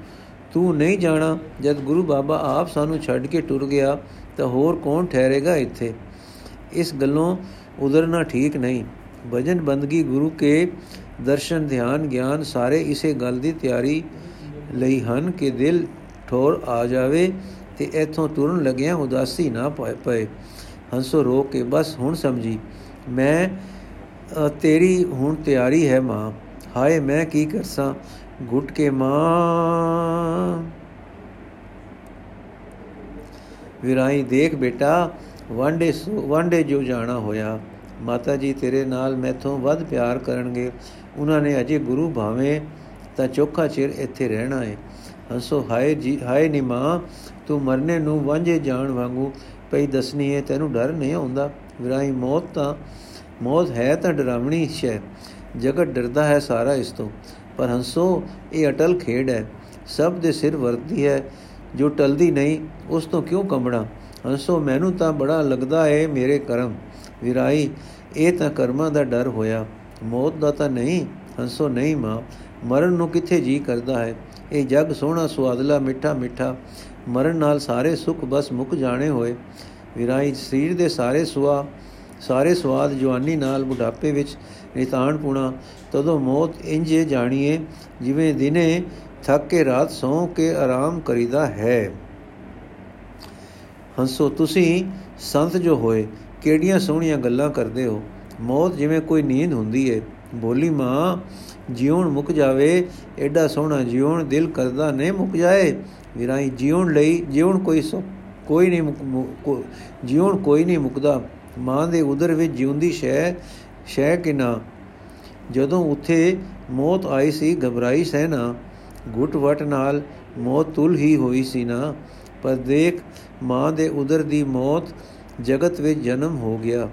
ਤੂੰ ਨਹੀਂ ਜਾਣਾ। ਜਦ ਗੁਰੂ ਬਾਬਾ ਆਪ ਸਾਨੂੰ ਛੱਡ ਕੇ ਟੁਰ ਗਿਆ, ਤਾਂ ਹੋਰ ਕੌਣ ਠਹਿਰੇਗਾ ਇੱਥੇ? ਇਸ ਗੱਲੋਂ ਉਧਰਨਾ ਠੀਕ ਨਹੀਂ। ਭਜਨ ਬੰਦਗੀ ਗੁਰੂ ਕੇ ਦਰਸ਼ਨ ਧਿਆਨ ਗਿਆਨ ਸਾਰੇ ਇਸੇ ਗੱਲ ਦੀ ਤਿਆਰੀ ਲਈ ਹਨ ਕਿ ਦਿਲ ਠੋਰ ਆ ਜਾਵੇ ਤੇ ਇਥੋਂ ਤੁਰਨ ਲੱਗਿਆ ਉਦਾਸੀ ਨਾ ਪਏ ਹੰਸੋ ਰੋ ਕੇ ਬਸ ਹੁਣ ਸਮਝੀ ਮੈਂ ਤੇਰੀ ਹੁਣ ਤਿਆਰੀ ਹੈ ਮਾਂ ਹਾਏ ਮੈਂ ਕੀ ਕਰਸਾਂ ਘੁੱਟ ਕੇ ਮਾਂ ਵਿਰਾਈ ਦੇਖ ਬੇਟਾ ਵਾਂਡੇ ਵਾਂਡੇ ਜੋ ਜਾਣਾ ਹੋਇਆ ਮਾਤਾ ਜੀ ਤੇਰੇ ਨਾਲ ਮੈਥੋਂ ਵੱਧ ਪਿਆਰ ਕਰਨਗੇ। ਉਹਨਾਂ ਨੇ ਅਜੇ ਗੁਰੂ ਭਾਵੇਂ ਤਾਂ ਚੋਖਾ ਚਿਰ ਇੱਥੇ ਰਹਿਣਾ ਹੈ ਹੰਸੋ, ਹਾਏ ਜੀ, ਹਾਏ ਨੀ ਮਾਂ, ਤੂੰ ਮਰਨੇ ਨੂੰ ਵਾਂਝੇ ਜਾਣ ਵਾਂਗੂ ਪਈ ਦਸਨੀ ਹੈ ਤੈਨੂੰ ਡਰ ਨਹੀਂ ਆਉਂਦਾ। ਵਿਰਾਈ, ਮੌਤ ਤਾਂ, ਮੌਤ ਹੈ ਤਾਂ ਡਰਾਵਣੀ ਸ਼ੈ। ਜਗਤ ਡਰਦਾ ਹੈ ਸਾਰਾ ਇਸ ਤੋਂ। ਪਰ ਹੰਸੋ, ਇਹ ਅਟਲ ਖੇਡ ਹੈ। ਸਭ ਦੇ ਸਿਰ ਵਰਦੀ ਹੈ। ਜੋ ਟਲਦੀ ਨਹੀਂ, ਉਸ ਤੋਂ ਕਿਉਂ ਕੰਬਣਾ? ਹੰਸੋ, ਮੈਨੂੰ ਤਾਂ ਬੜਾ ਲੱਗਦਾ ਏ ਮੇਰੇ ਕਰਮ। ਵਿਰਾਈ, ਇਹ ਤਾਂ ਕਰਮਾਂ ਦਾ ਡਰ ਹੋਇਆ। ਮੌਤ ਦਾ ਤਾਂ ਨਹੀਂ, ਹੰਸੋ ਨਹੀਂ ਮਾਂ, ਮਰਨ ਨੂੰ ਕਿੱਥੇ ਜੀ ਕਰਦਾ ਹੈ? ਇਹ ਜਗ ਸੋਹਣਾ, ਸੁਆਦਲਾ, ਮਿੱਠਾ ਮਿੱਠਾ। ਮਰਨ ਨਾਲ ਸਾਰੇ ਸੁੱਖ ਬਸ ਮੁੱਕ ਜਾਣੇ ਹੋਏ। ਵਿਰਾਈ, ਸਰੀਰ ਦੇ ਸਾਰੇ ਸੁਆ, ਸਾਰੇ ਸਵਾਦ ਜਵਾਨੀ ਨਾਲ ਬੁਢਾਪੇ ਵਿੱਚ ਨਿਤਾਨ ਪੁਣਾ। ਤਦੋਂ ਮੌਤ ਇੰਜੇ ਜਾਣੀਏ, ਜਿਵੇਂ ਦਿਨੇ ਥੱਕ ਕੇ ਰਾਤ ਸੌਂ ਕੇ ਆਰਾਮ ਕਰੀਦਾ ਹੈ। ਹੰਸੋ, ਤੁਸੀਂ ਸੰਤ ਜੋ ਹੋਏ ਕਿਹੜੀਆਂ ਸੋਹਣੀਆਂ ਗੱਲਾਂ ਕਰਦੇ ਹੋ? ਮੌਤ ਜਿਵੇਂ ਕੋਈ ਨੀਂਦ ਹੁੰਦੀ ਏ। ਬੋਲੀ, ਮਾਂ, ਜਿਉਣ ਮੁੱਕ ਜਾਵੇ ਐਡਾ ਸੋਹਣਾ ਜਿਉਣ ਦਿਲ ਕਰਦਾ ਨਹੀਂ ਮੁੱਕ ਜਾਏ। ਵਿਰਾਈ, ਜਿਉਣ ਲਈ ਜਿਉਣ ਕੋਈ ਕੋਈ ਨਹੀਂ ਜਿਉਣ ਕੋਈ ਨਹੀਂ ਮੁਕਦਾ। ਮਾਂ ਦੇ ਉਦਰ ਵਿੱਚ ਜਿਉਂਦੀ ਸ਼ੈ ਸ਼ੈ ਕਿਨਾ? ਜਦੋਂ ਉੱਥੇ ਮੌਤ ਆਈ ਸੀ, ਘਬਰਾਈ ਸਹਿ ਨਾ ਘੁੱਟ ਵਟ ਨਾਲ ਮੌਤ ਤੁਲ ਹੀ ਹੋਈ ਸੀ ਨਾ। ਪਰ ਦੇਖ, ਮਾਂ ਦੇ ਉਦਰ ਦੀ ਮੌਤ ਜਗਤ ਵਿੱਚ ਜਨਮ ਹੋ ਗਿਆ।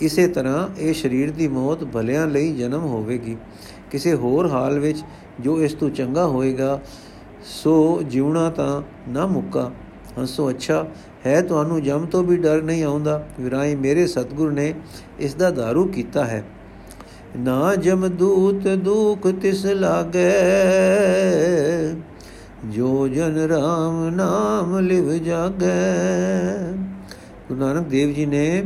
ਇਸੇ ਤਰ੍ਹਾਂ ਇਹ ਸਰੀਰ ਦੀ ਮੌਤ ਭਲਿਆਂ ਲਈ ਜਨਮ ਹੋਵੇਗੀ। ਕਿਸੇ ਹੋਰ ਹਾਲ ਵਿੱਚ ਜੋ ਇਸ ਤੋਂ ਚੰਗਾ ਹੋਏਗਾ, ਸੋ ਜਿਉਣਾ ਤਾਂ ਨਾ ਮੁੱਕਾ। ਹੰਸੋ, ਅੱਛਾ, ਹੈ ਤੁਹਾਨੂੰ ਜਮ ਤੋਂ ਵੀ ਡਰ ਨਹੀਂ ਆਉਂਦਾ। ਵਿਰਾਈ ਮੇਰੇ ਸਤਗੁਰ ਨੇ ਇਸ ਦਾ दारू ਕੀਤਾ ਹੈ। ਨਾ ਜਮ ਦੂਤ ਦੁਖ ਤਿਸ ਲਾਗੇ, ਜੋ ਜਨ ਰਾਮ ਨਾਮ ਲਿਵ ਜਾਗੇ। ਗੁਰੂ ਨਾਨਕ ਦੇਵ ਜੀ ਨੇ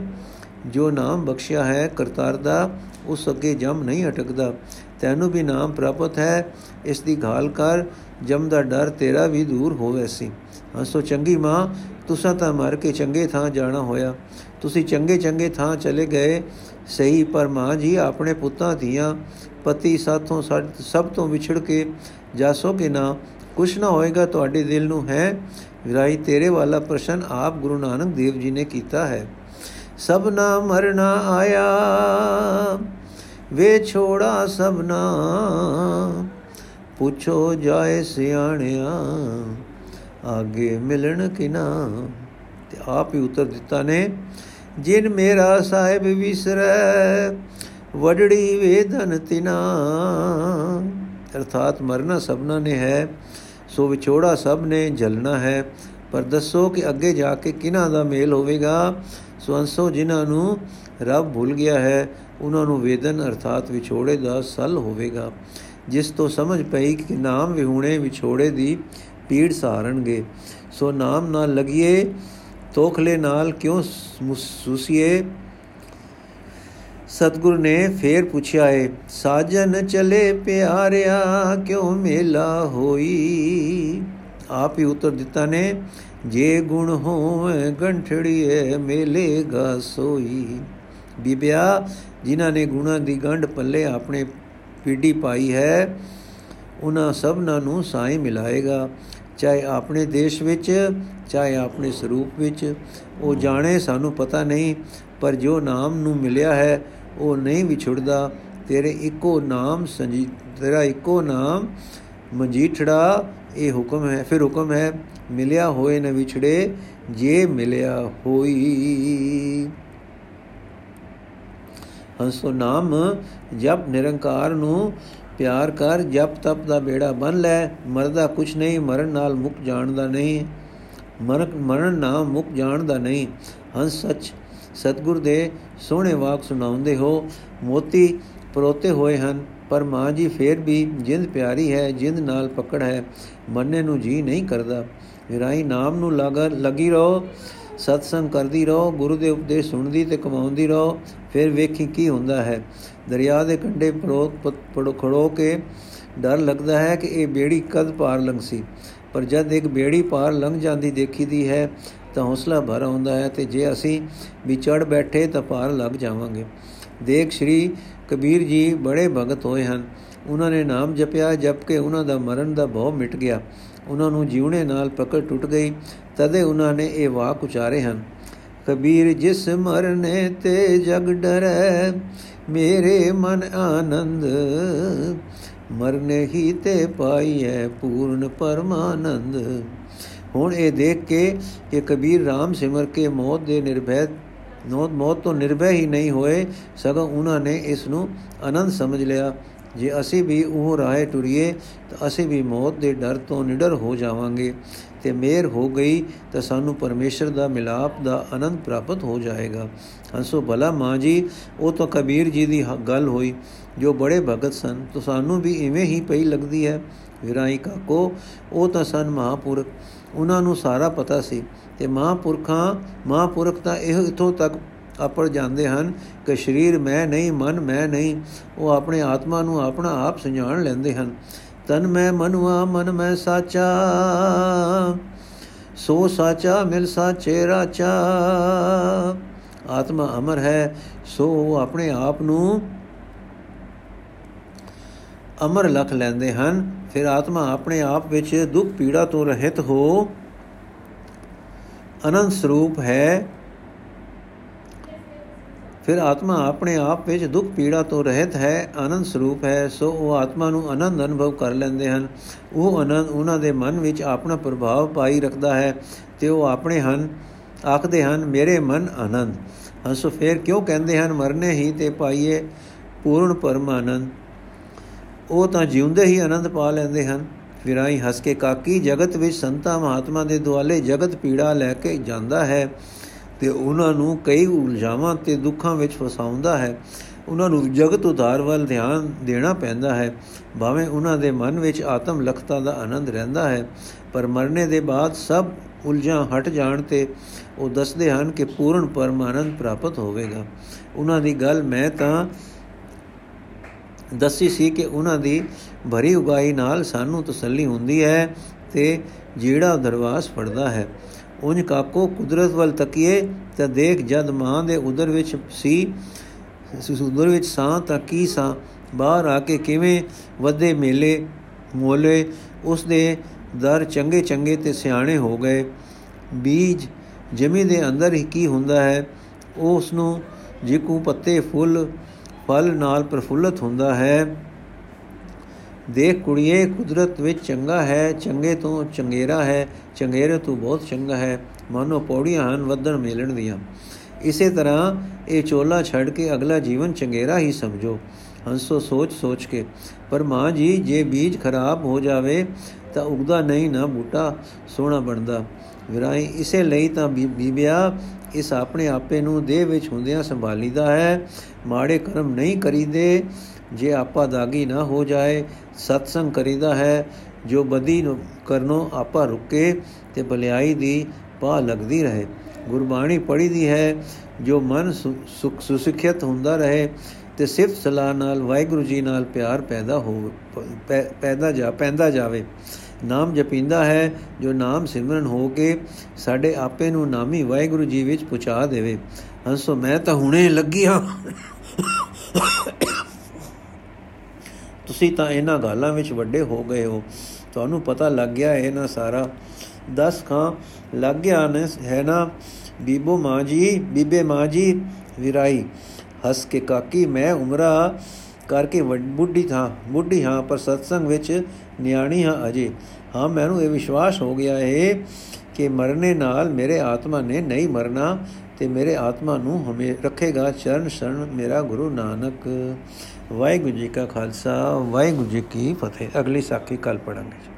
ਜੋ ਨਾਮ ਬਖਸ਼ਿਆ ਹੈ ਕਰਤਾਰ ਦਾ, ਉਸ ਅੱਗੇ ਜਮ ਨਹੀਂ ਅਟਕਦਾ। ਤੈਨੂੰ ਵੀ ਨਾਮ ਪ੍ਰਾਪਤ ਹੈ, ਇਸ ਦੀ ਘਾਲ ਕਰ, ਜਮ ਦਾ ਡਰ ਤੇਰਾ ਵੀ ਦੂਰ ਹੋਵੇ ਸੀ। ਹਸੋ ਚੰਗੀ ਮਾਂ, ਤੁਸੀਂ ਤਾਂ ਮਰ ਕੇ ਚੰਗੇ ਥਾਂ ਜਾਣਾ ਹੋਇਆ। ਤੁਸੀਂ ਚੰਗੇ ਚੰਗੇ ਥਾਂ ਚਲੇ ਗਏ, ਸਹੀ, ਪਰ ਮਾਂ ਜੀ ਆਪਣੇ ਪੁੱਤਾਂ ਧੀਆਂ ਪਤੀ ਸਾਥੋਂ ਸਭ ਤੋਂ ਵਿਛੜ ਕੇ, ਜਾਸੋਗੇ ਨਾ, ਕੁਛ ਨਾ ਹੋਏਗਾ ਤੁਹਾਡੇ ਦਿਲ ਨੂੰ, ਹੈ? ਵਿਰਾਈ ਤੇਰੇ ਵਾਲਾ ਪ੍ਰਸ਼ਨ ਆਪ ਗੁਰੂ ਨਾਨਕ ਦੇਵ ਜੀ ਨੇ ਕੀਤਾ ਹੈ। ਸਭਨਾ ਮਰਨਾ ਆਇਆ, ਵੇ ਛੋੜਾ ਸਭਨਾ ਪੁੱਛੋ ਜਾਏ ਸਿਆਣਿਆ, ਆਗੇ ਮਿਲਣ ਕਿਨਾ। ਤੇ ਆਪ ਹੀ ਉਤਰ ਦਿੱਤਾ ਨੇ, ਜਿਨ ਮੇਰਾ ਸਾਹਿਬ ਵਿਸਰੈ, ਵਡੜੀ ਵੇਦਨ ਤਿਨਾ। ਅਰਥਾਤ ਮਰਨਾ ਸਭਨਾ ਨੇ ਹੈ। ਸੋ ਵਿਛੋੜਾ ਸਭ ਨੇ ਜਲਣਾ ਹੈ, ਪਰ ਦੱਸੋ ਕਿ ਅੱਗੇ ਜਾ ਕੇ ਕਿਨਾਂ ਦਾ ਮੇਲ ਹੋਵੇਗਾ? ਸੋ ਅੰਸੋ ਜਿਨ੍ਹਾਂ ਨੂੰ ਰੱਬ ਭੁੱਲ ਗਿਆ ਹੈ, ਉਹਨਾਂ ਨੂੰ ਵੇਦਨ ਅਰਥਾਤ ਵਿਛੋੜੇ ਦਾ ਸਲ ਹੋਵੇਗਾ। ਜਿਸ ਤੋਂ ਸਮਝ ਪਈ ਕਿ ਨਾਮ ਵਿਹੂਣੇ ਵਿਛੋੜੇ ਦੀ ਪੀੜ ਸਹਾਰਣਗੇ ਸੋ ਨਾਮ ਨਾਲ ਲਗੀਏ, ਤੋਖਲੇ ਨਾਲ ਕਿਉਂ ਮਹਿਸੂਸੀਏ ਸਤਗੁਰ ਨੇ ਫੇਰ ਪੁੱਛਿਆ ਏ, ਸਾਜਨ ਚਲੇ ਪਿਆਰਿਆ, ਕਿਉਂ ਮੇਲਾ ਹੋਈ? ਆਪ ਹੀ ਉਤਰ ਦਿੱਤਾ ਨੇ, ਜੇ ਗੁਣ ਹੋਵੇ ਗੰਠੜੀਏ ਮੇਲੇਗਾ ਸੋਈ। ਬੀਬਿਆ, ਜਿਨ੍ਹਾਂ ਨੇ ਗੁਣਾ ਦੀ ਗੰਢ ਪੱਲੇ ਆਪਣੇ ਪੀੜੀ ਪਾਈ ਹੈ, ਉਹਨਾਂ ਸਭਨਾਂ ਨੂੰ ਸਾਈ ਮਿਲਾਏਗਾ। ਚਾਹੇ ਆਪਣੇ ਦੇਸ਼ ਵਿੱਚ, ਚਾਹੇ ਆਪਣੇ ਸਰੂਪ ਵਿੱਚ, ਉਹ ਜਾਣੇ, ਸਾਨੂੰ ਪਤਾ ਨਹੀਂ ਪਰ ਜੋ ਨਾਮ ਨੂੰ ਮਿਲਿਆ ਹੈ, ਉਹ ਨਹੀਂ ਵਿਛੜਦਾ। ਤੇਰੇ ਇੱਕੋ ਨਾਮ ਸੰਜੀ, ਤੇਰਾ ਇੱਕੋ ਨਾਮ ਮਜੀਠੜਾ, ਇਹ ਹੁਕਮ ਹੈ। ਫਿਰ ਹੁਕਮ ਹੈ, ਮਿਲਿਆ ਹੋਏ ਨ ਵਿਛੜੇ, ਜੇ ਮਿਲਿਆ ਹੋਈ। ਹੰਸੋ ਨਾਮ ਜਪ ਨਿਰੰਕਾਰ ਨੂੰ ਪਿਆਰ ਕਰ। ਜਪ ਤਪ ਦਾ ਬੇੜਾ ਬਨ ਲੈ। ਮਰਦਾ ਕੁਛ ਨਹੀਂ, ਮਰਨ ਨਾਲ ਮੁਕ ਜਾਣਦਾ ਨਹੀਂ। ਮਰਨ ਮਰਨ ਨਾ ਮੁਕ ਜਾਣਦਾ ਨਹੀਂ। ਹੰਸ ਸੱਚ ਸਤਗੁਰ ਦੇ ਸੋਹਣੇ ਵਾਕ ਸੁਣਾਉਂਦੇ ਹੋ। ਮੋਤੀ ਪਰੋਤੇ ਹੋਏ ਹਨ, ਪਰ ਮਾਂ ਜੀ ਫੇਰ ਵੀ ਜਿੰਦ ਪਿਆਰੀ ਹੈ, ਜਿੰਦ ਨਾਲ ਪਕੜ ਹੈ, ਮੰਨੇ ਨੂੰ ਜੀ ਨਹੀਂ ਕਰਦਾ। ਵਿਰਾਈ ਨਾਮ ਨੂੰ ਲਗਾ, ਲਗੀ ਰਹੋ, ਸਤਸੰਗ ਕਰਦੀ ਰਹੋ, ਗੁਰੂ ਦੇ ਉਪਦੇਸ਼ ਸੁਣਦੀ ਤੇ ਕਮਾਉਂਦੀ ਰਹੋ, ਫਿਰ ਵੇਖੀ ਕੀ ਹੁੰਦਾ ਹੈ। ਦਰਿਆ ਦੇ ਕੰਢੇ ਪੜੋ, ਖੜੋ ਕੇ ਡਰ ਲੱਗਦਾ ਹੈ ਕਿ ਇਹ ਬੇੜੀ ਕਦ ਪਾਰ ਲੰਘਸੀ। ਪਰ ਜਦ ਇੱਕ ਬੇੜੀ ਪਾਰ ਲੰਘ ਜਾਂਦੀ ਦੇਖੀਦੀ ਹੈ ਤਾਂ ਹੌਸਲਾ ਭਰ ਆਉਂਦਾ ਹੈ ਤੇ ਜੇ ਅਸੀਂ ਵੀ ਚੜ ਬੈਠੇ ਤਾਂ ਪਾਰ ਲੱਗ ਜਾਵਾਂਗੇ। ਦੇਖ ਸ਼੍ਰੀ ਕਬੀਰ ਜੀ ਬੜੇ ਭਗਤ ਹੋਏ ਹਨ। ਉਹਨਾਂ ਨੇ ਨਾਮ ਜਪਿਆ, ਜਪ ਕੇ ਉਹਨਾਂ ਦਾ ਮਰਨ ਦਾ ਭਉ ਮਿਟ ਗਿਆ। ਉਹਨਾਂ ਨੂੰ ਜੀਵਣੇ ਨਾਲ ਪਕੜ ਟੁੱਟ ਗਈ। ਤਦੇ ਉਹਨਾਂ ਨੇ ਇਹ ਵਾਕ ਉਚਾਰੇ ਹਨ। ਕਬੀਰ ਜਿਸ ਮਰਨੇ ਤੇ ਜਗ ਡਰੈ, ਮੇਰੇ ਮਨ ਆਨੰਦ। ਮਰਨੇ ਹੀ ਤੇ ਪਾਈਐ ਪੂਰਨ ਪਰਮਾਨੰਦ। ਹੁਣ ਇਹ ਦੇਖ ਕੇ ਕਿ ਕਬੀਰ RAM ਸਿਮਰ ਕੇ ਮੌਤ ਦੇ ਨਿਰਭੈ, ਮੌਤ ਤੋਂ ਨਿਰਭੈ ਹੀ ਨਹੀਂ ਹੋਏ, ਸਗੋਂ ਉਹਨਾਂ ਨੇ ਇਸ ਨੂੰ ਆਨੰਦ ਸਮਝ ਲਿਆ। ਜੇ ਅਸੀਂ ਵੀ ਉਹ ਰਾਹ ਟੁਰੀਏ, ਤਾਂ ਅਸੀਂ ਵੀ ਮੌਤ ਦੇ ਡਰ ਤੋਂ ਨਿਡਰ ਹੋ ਜਾਵਾਂਗੇ। ਤੇ ਮੇਰ ਹੋ ਗਈ, ਤਾਂ ਸਾਨੂੰ ਪਰਮੇਸ਼ਰ ਦਾ ਮਿਲਾਪ ਦਾ ਆਨੰਦ ਪ੍ਰਾਪਤ ਹੋ ਜਾਏਗਾ। ਹੰਸੋ, ਭਲਾ ਮਾਂ ਜੀ, ਉਹ ਤਾਂ ਕਬੀਰ ਜੀ ਦੀ ਗੱਲ ਹੋਈ, ਜੋ ਬੜੇ ਭਗਤ ਸਨ। ਤਾਂ ਸਾਨੂੰ ਵੀ ਇਵੇਂ ਹੀ ਪਈ ਲੱਗਦੀ ਹੈ। ਵਿਰਾਈ ਕਾਕੋ, ਉਹ ਤਾਂ ਸਨ ਮਹਾਪੁਰਖ। ਉਹਨਾਂ ਨੂੰ ਸਾਰਾ ਪਤਾ ਸੀ ਤੇ ਮਹਾਪੁਰਖਾਂ, ਮਹਾਪੁਰਖ ਤਾਂ ਇਹ ਇਥੋਂ ਤੱਕ ਆਪੜ ਜਾਂਦੇ ਹਨ ਕਿ ਸਰੀਰ ਮੈਂ ਨਹੀਂ, ਮਨ ਮੈਂ ਨਹੀਂ, ਉਹ ਆਪਣੇ ਆਤਮਾ ਨੂੰ ਆਪਣਾ ਆਪ ਸੁਝਾਣ ਲੈਂਦੇ ਹਨ। ਤਨ ਮੈਂ ਮਨਵਾ ਮਨ ਮੈਂ ਸਾਚਾ, ਸੋ ਸਾਚਾ ਮਿਲ ਸਾਚੇ ਰਾਚਾ। ਆਤਮਾ ਅਮਰ ਹੈ, ਸੋ ਆਪਣੇ ਆਪ ਨੂੰ ਅਮਰ ਲਖ ਲੈਂਦੇ ਹਨ। ਫਿਰ ਆਤਮਾ ਆਪਣੇ ਆਪ ਵਿੱਚ ਦੁੱਖ ਪੀੜਾ ਤੋਂ ਰਹਿਤ ਹੋ ਅਨੰਦ ਸਰੂਪ ਹੈ। ਫਿਰ ਆਤਮਾ ਆਪਣੇ ਆਪ ਵਿੱਚ ਦੁੱਖ ਪੀੜਾ ਤੋਂ ਰਹਿਤ ਹੈ ਆਨੰਦ ਸਰੂਪ ਹੈ, ਸੋ ਉਹ ਆਤਮਾ ਨੂੰ ਆਨੰਦ ਅਨੁਭਵ ਕਰ ਲੈਂਦੇ ਹਨ। ਉਹ ਆਨੰਦ ਉਹਨਾਂ ਦੇ ਮਨ ਵਿੱਚ ਆਪਣਾ ਪ੍ਰਭਾਵ ਪਾਈ ਰੱਖਦਾ ਹੈ ਤੇ ਉਹ ਆਪਣੇ ਹਨ, ਆਖਦੇ ਹਨ, ਮੇਰੇ ਮਨ ਆਨੰਦ। ਹੰਸੋ ਫੇਰ ਕਿਉਂ ਕਹਿੰਦੇ ਹਨ, ਮਰਨੇ ਹੀ ਤੇ ਪਾਈਏ ਪੂਰਨ ਪਰਮਾਨੰਦ। ਉਹ ਤਾਂ ਜਿਉਂਦੇ ਹੀ ਆਨੰਦ ਪਾ ਲੈਂਦੇ ਹਨ। ਵਿਰਾਈ ਹੱਸ ਕੇ, ਕਾਕੀ, ਜਗਤ ਵਿੱਚ ਸੰਤਾ ਮਹਾਤਮਾ ਦੇ ਦੁਆਲੇ ਜਗਤ ਪੀੜਾ ਲੈ ਕੇ ਜਾਂਦਾ ਹੈ ਤੇ ਉਹਨਾਂ ਨੂੰ ਕਈ ਉਲਝਾਵਾਂ ਤੇ ਦੁੱਖਾਂ ਵਿੱਚ ਫਸਾਉਂਦਾ ਹੈ। ਉਹਨਾਂ ਨੂੰ ਜਗਤ ਉਧਾਰ ਵੱਲ ਧਿਆਨ ਦੇਣਾ ਪੈਂਦਾ ਹੈ। ਭਾਵੇਂ ਉਹਨਾਂ ਦੇ ਮਨ ਵਿੱਚ ਆਤਮ ਲਖਤਾ ਦਾ ਆਨੰਦ ਰਹਿੰਦਾ ਹੈ, ਪਰ ਮਰਨੇ ਦੇ ਬਾਅਦ ਸਭ ਉਲਝਾਂ ਹਟ ਜਾਣ ਤੇ ਉਹ ਦੱਸਦੇ ਹਨ ਕਿ ਪੂਰਨ ਪਰਮਾਨੰਦ ਪ੍ਰਾਪਤ ਹੋਵੇਗਾ। ਉਹਨਾਂ ਦੀ ਗੱਲ, ਮੈਂ ਤਾਂ ਦੱਸੀ ਸੀ ਕਿ ਉਹਨਾਂ ਦੀ ਭਰੀ ਉਗਾਈ ਨਾਲ ਸਾਨੂੰ ਤਸੱਲੀ ਹੁੰਦੀ ਹੈ ਤੇ ਜਿਹੜਾ ਦਰਵਾਸ ਫੜਦਾ ਹੈ। ਉਨ ਕਾਕੋ ਕੁਦਰਤ ਵੱਲ ਤੱਕੀਏ ਤਾਂ ਦੇਖ ਜਦ ਮਾਂ ਦੇ ਉਦਰ ਵਿੱਚ ਸੀ ਉਦਰ ਵਿੱਚ ਸਾਂ ਤਾਂ ਕੀ ਸਾਂ? ਬਾਹਰ ਆ ਕੇ ਕਿਵੇਂ ਵੱਡੇ ਮੇਲੇ ਮੋਲੇ ਉਸ ਦੇ ਦਰ ਚੰਗੇ ਚੰਗੇ ਤੇ ਸਿਆਣੇ ਹੋ ਗਏ। ਬੀਜ ਜਮੀ ਦੇ ਅੰਦਰ ਹੀ ਕੀ ਹੁੰਦਾ ਹੈ? ਉਸ ਨੂੰ ਜਿਕੂ ਪੱਤੇ, ਫੁੱਲ ਫਲ ਨਾਲ ਪ੍ਰਫੁੱਲਤ ਹੁੰਦਾ ਹੈ। ਦੇਖ ਕੁੜੀਏ, ਕੁਦਰਤ ਵਿੱਚ ਚੰਗਾ ਹੈ, ਚੰਗੇ ਤੋਂ ਚੰਗੇਰਾ ਹੈ, ਚੰਗੇਰੇ ਤੋਂ ਬਹੁਤ ਚੰਗਾ ਹੈ। ਮਾਨੋ ਪੌੜੀਆਂ ਹਨ ਵਧਣ ਮੇਲਣ ਦੀਆਂ। ਇਸੇ ਤਰ੍ਹਾਂ ਇਹ ਚੋਲਾ ਛੱਡ ਕੇ ਅਗਲਾ ਜੀਵਨ ਚੰਗੇਰਾ ਹੀ ਸਮਝੋ। ਹੰਸੋ ਸੋਚ ਸੋਚ ਕੇ, ਪਰ ਮਾਂ ਜੀ, ਜੇ ਬੀਜ ਖਰਾਬ ਹੋ ਜਾਵੇ ਤਾਂ ਉਗਦਾ ਨਹੀਂ ਨਾ ਬੂਟਾ ਸੋਹਣਾ ਬਣਦਾ। ਵਿਰਾਈ ਇਸੇ ਲਈ ਤਾਂ ਬੀਬਿਆ ਇਸ ਆਪਣੇ ਆਪੇ ਨੂੰ ਦੇਹ ਵਿੱਚ ਹੁੰਦਿਆਂ ਸੰਭਾਲੀਦਾ ਹੈ। ਮਾੜੇ ਕਰਮ ਨਹੀਂ ਕਰੀਦੇ, ਜੇ ਆਪਾ ਦਾਗੀ ਨਾ ਹੋ ਜਾਏ, ਸਤਸੰਗ ਕਰੀਦਾ ਹੈ। ਜੋ ਬਦੀ ਨੂੰ ਕਰਨੋ ਆਪਾ ਰੁਕੇ ਤੇ ਭਲਾਈ ਦੀ ਪਾ ਲੱਗਦੀ ਰਹੇ। ਗੁਰਬਾਣੀ ਪੜੀ ਦੀ ਹੈ, ਜੋ ਮਨ ਸੁਖ ਸੁਸਿਖਿਤ ਹੁੰਦਾ ਰਹੇ ਤੇ ਸਿਫਤ ਸਲਾਹ ਨਾਲ ਵਾਹਿਗੁਰੂ ਜੀ ਨਾਲ ਪਿਆਰ ਪੈਦਾ ਹੋ ਪੈਦਾ ਜਾ, ਪੈਂਦਾ ਜਾਵੇ। ਨਾਮ ਜਪਿੰਦਾ ਹੈ, ਜੋ ਨਾਮ ਸਿਮਰਨ ਹੋ ਕੇ ਸਾਡੇ ਆਪੇ ਨੂੰ ਨਾਮੀ ਵਾਹਿਗੁਰੂ ਜੀ ਵਿੱਚ ਪਹੁੰਚਾ ਦੇਵੇ। ਹੰਸੋ ਮੈਂ ਤਾਂ ਹੁਣੇ ਲੱਗੀ ਹਾਂ। ਤੁਸੀਂ ਤਾਂ ਇਹਨਾਂ ਗਾਲਾਂ ਵਿੱਚ ਵੱਡੇ ਹੋ ਗਏ ਹੋ। ਤੁਹਾਨੂੰ ਪਤਾ ਲੱਗ ਗਿਆ ਇਹ ਨਾ ਸਾਰਾ। 10 ਖਾਂ, ਲੱਗ ਗਿਆ ਨੇ ਹੈ ਨਾ? ਬੀਬੋ ਮਾਂ ਜੀ, ਬੀਬੇ ਮਾਂ ਜੀ, ਵਿਰਾਈ, ਹੱਸ ਕੇ ਕਾਕੀ, ਮੈਂ ਉਮਰਾ ਕਰਕੇ ਬੁੱਢੀ ਥਾਂ, ਬੁੱਢੀ ਹਾਂ, ਪਰ ਸਤਸੰਗ ਵਿੱਚ ਨਿਆਣੀ ਹਾਂ ਅਜੇ। ਹਾਂ, ਮੈਨੂੰ ਇਹ ਵਿਸ਼ਵਾਸ ਹੋ ਗਿਆ ਹੈ ਕਿ ਮਰਨੇ ਨਾਲ ਮੇਰੇ ਆਤਮਾ ਨੇ ਨਹੀਂ ਮਰਨਾ ਤੇ ਮੇਰੇ ਆਤਮਾ ਨੂੰ ਹਮੇ ਰੱਖੇਗਾ ਚਰਨ ਸ਼ਰਨ ਮੇਰਾ ਗੁਰੂ ਨਾਨਕ। ਵਾਹਿਗੁਰੂ ਜੀ ਕਾ ਖਾਲਸਾ, ਵਾਹਿਗੁਰੂ ਜੀ ਕੀ ਫਤਿਹ। ਅਗਲੀ ਸਾਖੀ ਕੱਲ ਪੜਾਂਗੇ